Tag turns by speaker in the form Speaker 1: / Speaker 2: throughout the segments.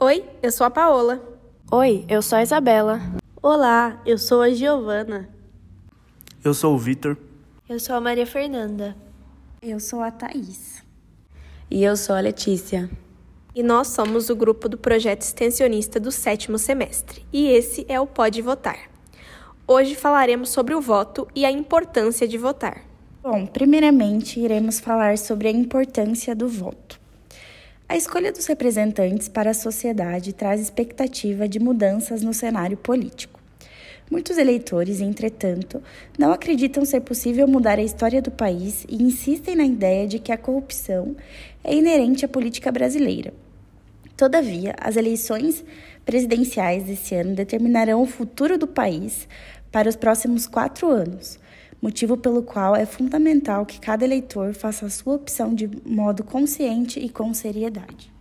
Speaker 1: Oi, eu sou a Paola.
Speaker 2: Oi, eu sou a Isabela.
Speaker 3: Olá, eu sou a Giovana.
Speaker 4: Eu sou o Vitor.
Speaker 5: Eu sou a Maria Fernanda.
Speaker 6: Eu sou a Thaís.
Speaker 7: E eu sou a Letícia.
Speaker 1: E nós somos o grupo do projeto extensionista do sétimo semestre. E esse é o Pode Votar. Hoje falaremos sobre o voto e a importância de votar.
Speaker 6: Bom, primeiramente iremos falar sobre a importância do voto. A escolha dos representantes para a sociedade traz expectativa de mudanças no cenário político. Muitos eleitores, entretanto, não acreditam ser possível mudar a história do país e insistem na ideia de que a corrupção é inerente à política brasileira. Todavia, as eleições presidenciais desse ano determinarão o futuro do país para os próximos quatro anos motivo pelo qual é fundamental que cada eleitor faça a sua opção de modo consciente e com seriedade.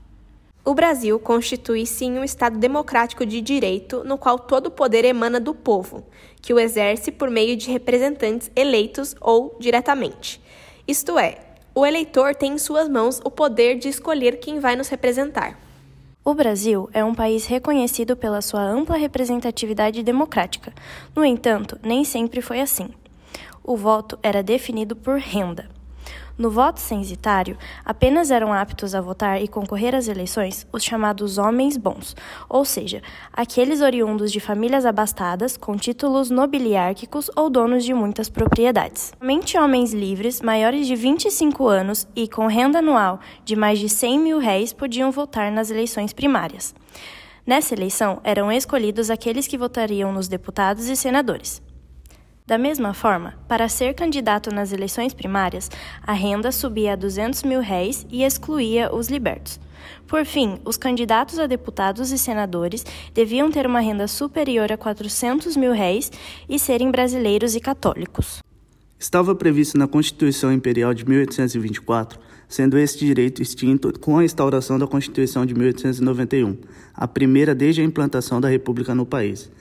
Speaker 1: O Brasil constitui sim um Estado democrático de direito, no qual todo o poder emana do povo, que o exerce por meio de representantes eleitos ou diretamente. Isto é, o eleitor tem em suas mãos o poder de escolher quem vai nos representar.
Speaker 2: O Brasil é um país reconhecido pela sua ampla representatividade democrática. No entanto, nem sempre foi assim o voto era definido por renda. No voto censitário, apenas eram aptos a votar e concorrer às eleições os chamados homens bons, ou seja, aqueles oriundos de famílias abastadas, com títulos nobiliárquicos ou donos de muitas propriedades. Somente homens livres, maiores de 25 anos e com renda anual de mais de 100 mil réis podiam votar nas eleições primárias. Nessa eleição, eram escolhidos aqueles que votariam nos deputados e senadores. Da mesma forma, para ser candidato nas eleições primárias, a renda subia a 200 mil réis e excluía os libertos. Por fim, os candidatos a deputados e senadores deviam ter uma renda superior a 400 mil réis e serem brasileiros e católicos.
Speaker 4: Estava previsto na Constituição Imperial de 1824, sendo este direito extinto com a instauração da Constituição de 1891, a primeira desde a implantação da República no país.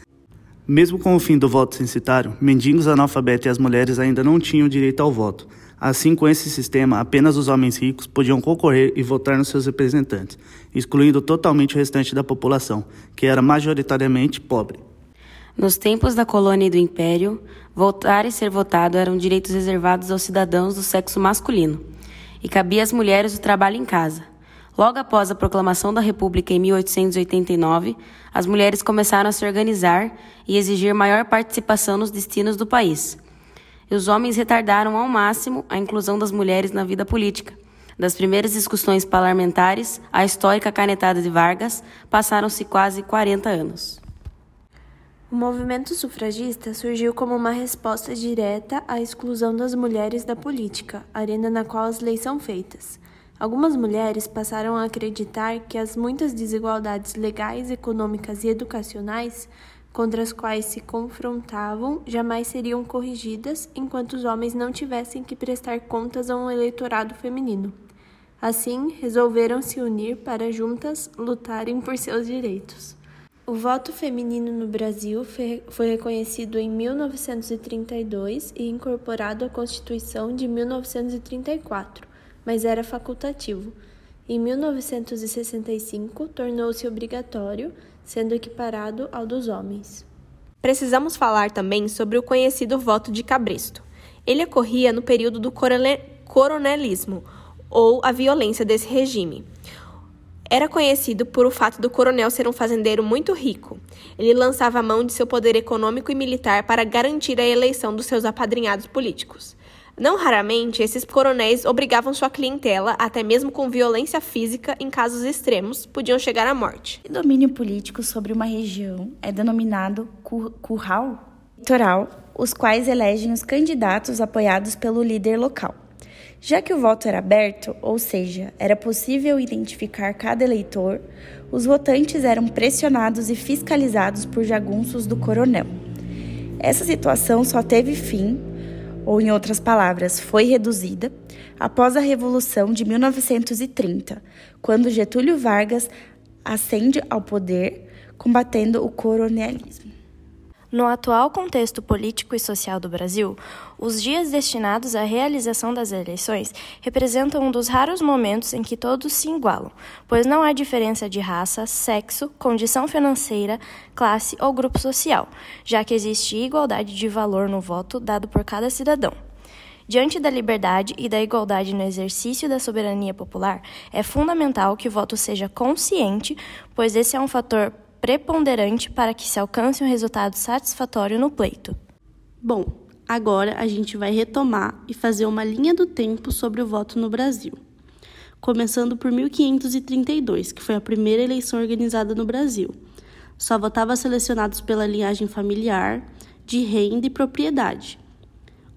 Speaker 4: Mesmo com o fim do voto censitário, mendigos, analfabetos e as mulheres ainda não tinham direito ao voto. Assim, com esse sistema, apenas os homens ricos podiam concorrer e votar nos seus representantes, excluindo totalmente o restante da população, que era majoritariamente pobre.
Speaker 7: Nos tempos da colônia e do império, votar e ser votado eram direitos reservados aos cidadãos do sexo masculino, e cabia às mulheres o trabalho em casa. Logo após a proclamação da República em 1889, as mulheres começaram a se organizar e exigir maior participação nos destinos do país. E os homens retardaram ao máximo a inclusão das mulheres na vida política. Das primeiras discussões parlamentares à histórica canetada de Vargas, passaram-se quase 40 anos.
Speaker 5: O movimento sufragista surgiu como uma resposta direta à exclusão das mulheres da política, arena na qual as leis são feitas. Algumas mulheres passaram a acreditar que as muitas desigualdades legais, econômicas e educacionais contra as quais se confrontavam jamais seriam corrigidas enquanto os homens não tivessem que prestar contas a um eleitorado feminino. Assim, resolveram se unir para juntas lutarem por seus direitos. O voto feminino no Brasil foi reconhecido em 1932 e incorporado à Constituição de 1934 mas era facultativo. Em 1965, tornou-se obrigatório, sendo equiparado ao dos homens.
Speaker 1: Precisamos falar também sobre o conhecido voto de Cabresto. Ele ocorria no período do coronelismo, ou a violência desse regime. Era conhecido por o fato do coronel ser um fazendeiro muito rico. Ele lançava a mão de seu poder econômico e militar para garantir a eleição dos seus apadrinhados políticos. Não raramente, esses coronéis obrigavam sua clientela, até mesmo com violência física, em casos extremos, podiam chegar à morte.
Speaker 6: O domínio político sobre uma região é denominado curral eleitoral, os quais elegem os candidatos apoiados pelo líder local. Já que o voto era aberto, ou seja, era possível identificar cada eleitor, os votantes eram pressionados e fiscalizados por jagunços do coronel. Essa situação só teve fim ou em outras palavras, foi reduzida após a Revolução de 1930, quando Getúlio Vargas ascende ao poder, combatendo o coronelismo.
Speaker 2: No atual contexto político e social do Brasil, os dias destinados à realização das eleições representam um dos raros momentos em que todos se igualam, pois não há diferença de raça, sexo, condição financeira, classe ou grupo social, já que existe igualdade de valor no voto dado por cada cidadão. Diante da liberdade e da igualdade no exercício da soberania popular, é fundamental que o voto seja consciente, pois esse é um fator preponderante para que se alcance um resultado satisfatório no pleito.
Speaker 3: Bom, agora a gente vai retomar e fazer uma linha do tempo sobre o voto no Brasil. Começando por 1532, que foi a primeira eleição organizada no Brasil. Só votava selecionados pela linhagem familiar, de renda e propriedade,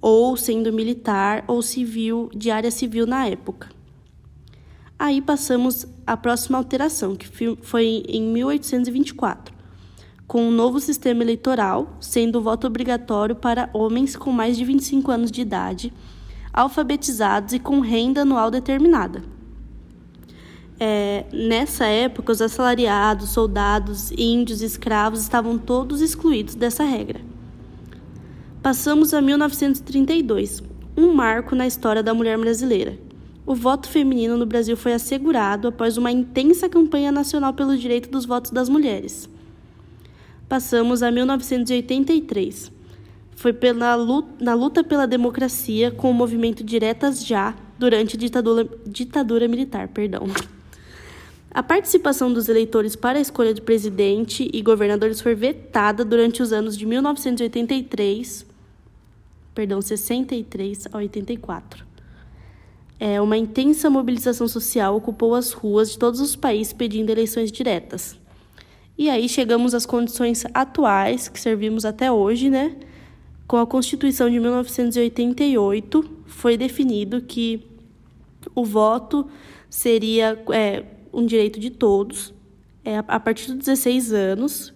Speaker 3: ou sendo militar ou civil, de área civil na época. Aí passamos à próxima alteração, que foi em 1824, com um novo sistema eleitoral, sendo o voto obrigatório para homens com mais de 25 anos de idade, alfabetizados e com renda anual determinada. É, nessa época, os assalariados, soldados, índios e escravos estavam todos excluídos dessa regra. Passamos a 1932, um marco na história da mulher brasileira o voto feminino no Brasil foi assegurado após uma intensa campanha nacional pelo direito dos votos das mulheres. Passamos a 1983. Foi pela luta, na luta pela democracia com o movimento Diretas Já durante a ditadura, ditadura militar. Perdão. A participação dos eleitores para a escolha de presidente e governadores foi vetada durante os anos de 1983, perdão, 63 a 84 é, uma intensa mobilização social ocupou as ruas de todos os países pedindo eleições diretas. E aí chegamos às condições atuais que servimos até hoje, né? Com a Constituição de 1988, foi definido que o voto seria é, um direito de todos, é, a partir dos 16 anos,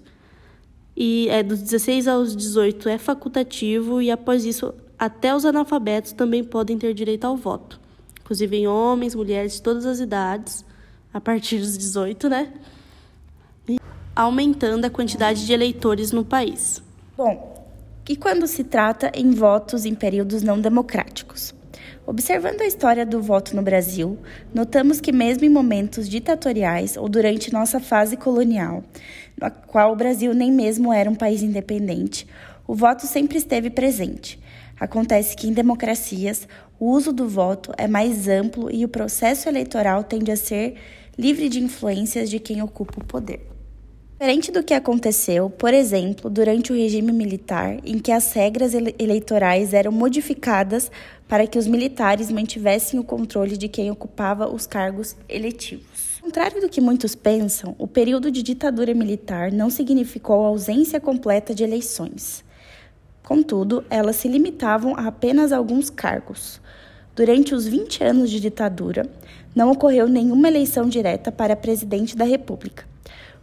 Speaker 3: e é, dos 16 aos 18 é facultativo, e após isso, até os analfabetos também podem ter direito ao voto inclusive em homens, mulheres de todas as idades, a partir dos 18, né? E aumentando a quantidade de eleitores no país.
Speaker 6: Bom, e quando se trata em votos em períodos não democráticos? Observando a história do voto no Brasil, notamos que, mesmo em momentos ditatoriais ou durante nossa fase colonial, na qual o Brasil nem mesmo era um país independente, o voto sempre esteve presente. Acontece que em democracias o uso do voto é mais amplo e o processo eleitoral tende a ser livre de influências de quem ocupa o poder. Diferente do que aconteceu, por exemplo, durante o regime militar, em que as regras eleitorais eram modificadas para que os militares mantivessem o controle de quem ocupava os cargos eletivos. Contrário do que muitos pensam, o período de ditadura militar não significou a ausência completa de eleições. Contudo, elas se limitavam a apenas alguns cargos. Durante os 20 anos de ditadura, não ocorreu nenhuma eleição direta para presidente da República.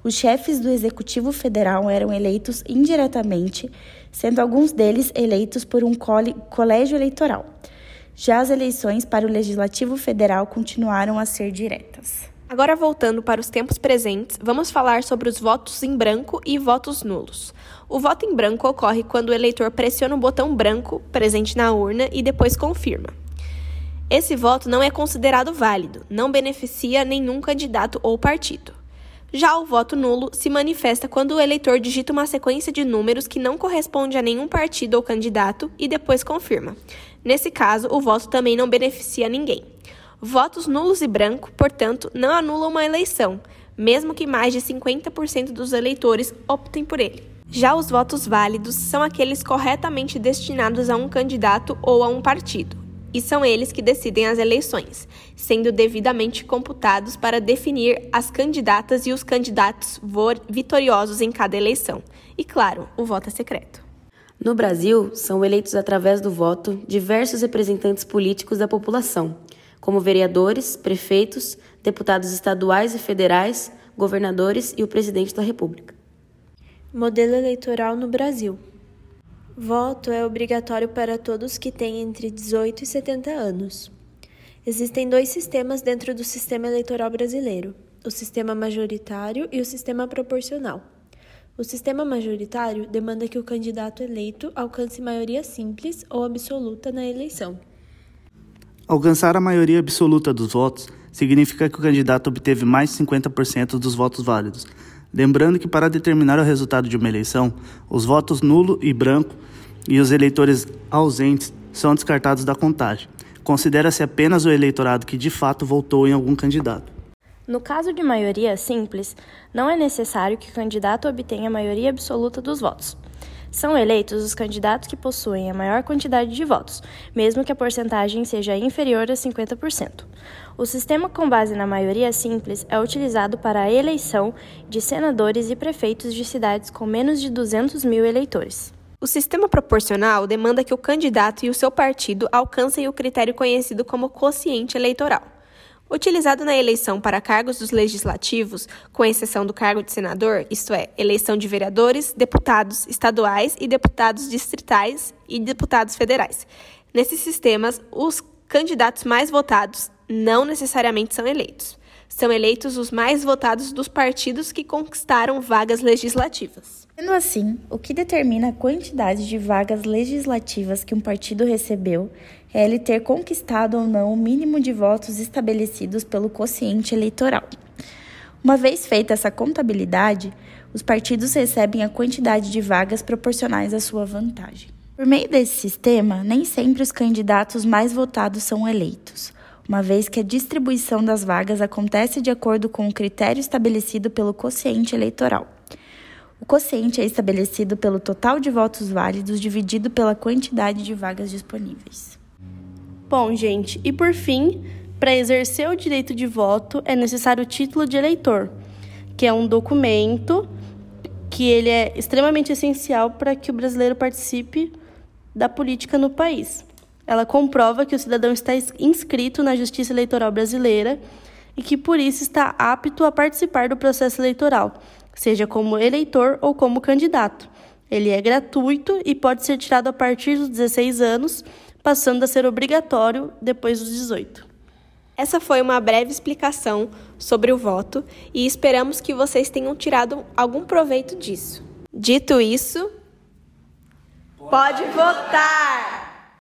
Speaker 6: Os chefes do Executivo Federal eram eleitos indiretamente, sendo alguns deles eleitos por um colégio eleitoral. Já as eleições para o Legislativo Federal continuaram a ser diretas.
Speaker 1: Agora, voltando para os tempos presentes, vamos falar sobre os votos em branco e votos nulos. O voto em branco ocorre quando o eleitor pressiona o botão branco presente na urna e depois confirma. Esse voto não é considerado válido, não beneficia nenhum candidato ou partido. Já o voto nulo se manifesta quando o eleitor digita uma sequência de números que não corresponde a nenhum partido ou candidato e depois confirma. Nesse caso, o voto também não beneficia ninguém. Votos nulos e branco, portanto, não anulam uma eleição, mesmo que mais de 50% dos eleitores optem por ele. Já os votos válidos são aqueles corretamente destinados a um candidato ou a um partido e são eles que decidem as eleições, sendo devidamente computados para definir as candidatas e os candidatos vitoriosos em cada eleição. E, claro, o voto é secreto.
Speaker 7: No Brasil, são eleitos através do voto diversos representantes políticos da população, como vereadores, prefeitos, deputados estaduais e federais, governadores e o presidente da República.
Speaker 5: Modelo eleitoral no Brasil. Voto é obrigatório para todos que têm entre 18 e 70 anos. Existem dois sistemas dentro do sistema eleitoral brasileiro: o sistema majoritário e o sistema proporcional. O sistema majoritário demanda que o candidato eleito alcance maioria simples ou absoluta na eleição.
Speaker 4: Alcançar a maioria absoluta dos votos significa que o candidato obteve mais de 50% dos votos válidos. Lembrando que, para determinar o resultado de uma eleição, os votos nulo e branco e os eleitores ausentes são descartados da contagem. Considera-se apenas o eleitorado que de fato votou em algum candidato.
Speaker 2: No caso de maioria simples, não é necessário que o candidato obtenha a maioria absoluta dos votos. São eleitos os candidatos que possuem a maior quantidade de votos, mesmo que a porcentagem seja inferior a 50%. O sistema com base na maioria simples é utilizado para a eleição de senadores e prefeitos de cidades com menos de 200 mil eleitores.
Speaker 1: O sistema proporcional demanda que o candidato e o seu partido alcancem o critério conhecido como quociente eleitoral. Utilizado na eleição para cargos dos legislativos, com exceção do cargo de senador, isto é, eleição de vereadores, deputados estaduais e deputados distritais e deputados federais. Nesses sistemas, os candidatos mais votados não necessariamente são eleitos. São eleitos os mais votados dos partidos que conquistaram vagas legislativas.
Speaker 6: Sendo assim, o que determina a quantidade de vagas legislativas que um partido recebeu é ele ter conquistado ou não o mínimo de votos estabelecidos pelo quociente eleitoral. Uma vez feita essa contabilidade, os partidos recebem a quantidade de vagas proporcionais à sua vantagem. Por meio desse sistema, nem sempre os candidatos mais votados são eleitos, uma vez que a distribuição das vagas acontece de acordo com o critério estabelecido pelo quociente eleitoral. O quociente é estabelecido pelo total de votos válidos dividido pela quantidade de vagas disponíveis.
Speaker 3: Bom, gente, e por fim, para exercer o direito de voto é necessário o título de eleitor, que é um documento que ele é extremamente essencial para que o brasileiro participe da política no país. Ela comprova que o cidadão está inscrito na Justiça Eleitoral Brasileira e que por isso está apto a participar do processo eleitoral seja como eleitor ou como candidato. Ele é gratuito e pode ser tirado a partir dos 16 anos, passando a ser obrigatório depois dos 18.
Speaker 1: Essa foi uma breve explicação sobre o voto e esperamos que vocês tenham tirado algum proveito disso. Dito isso, pode votar!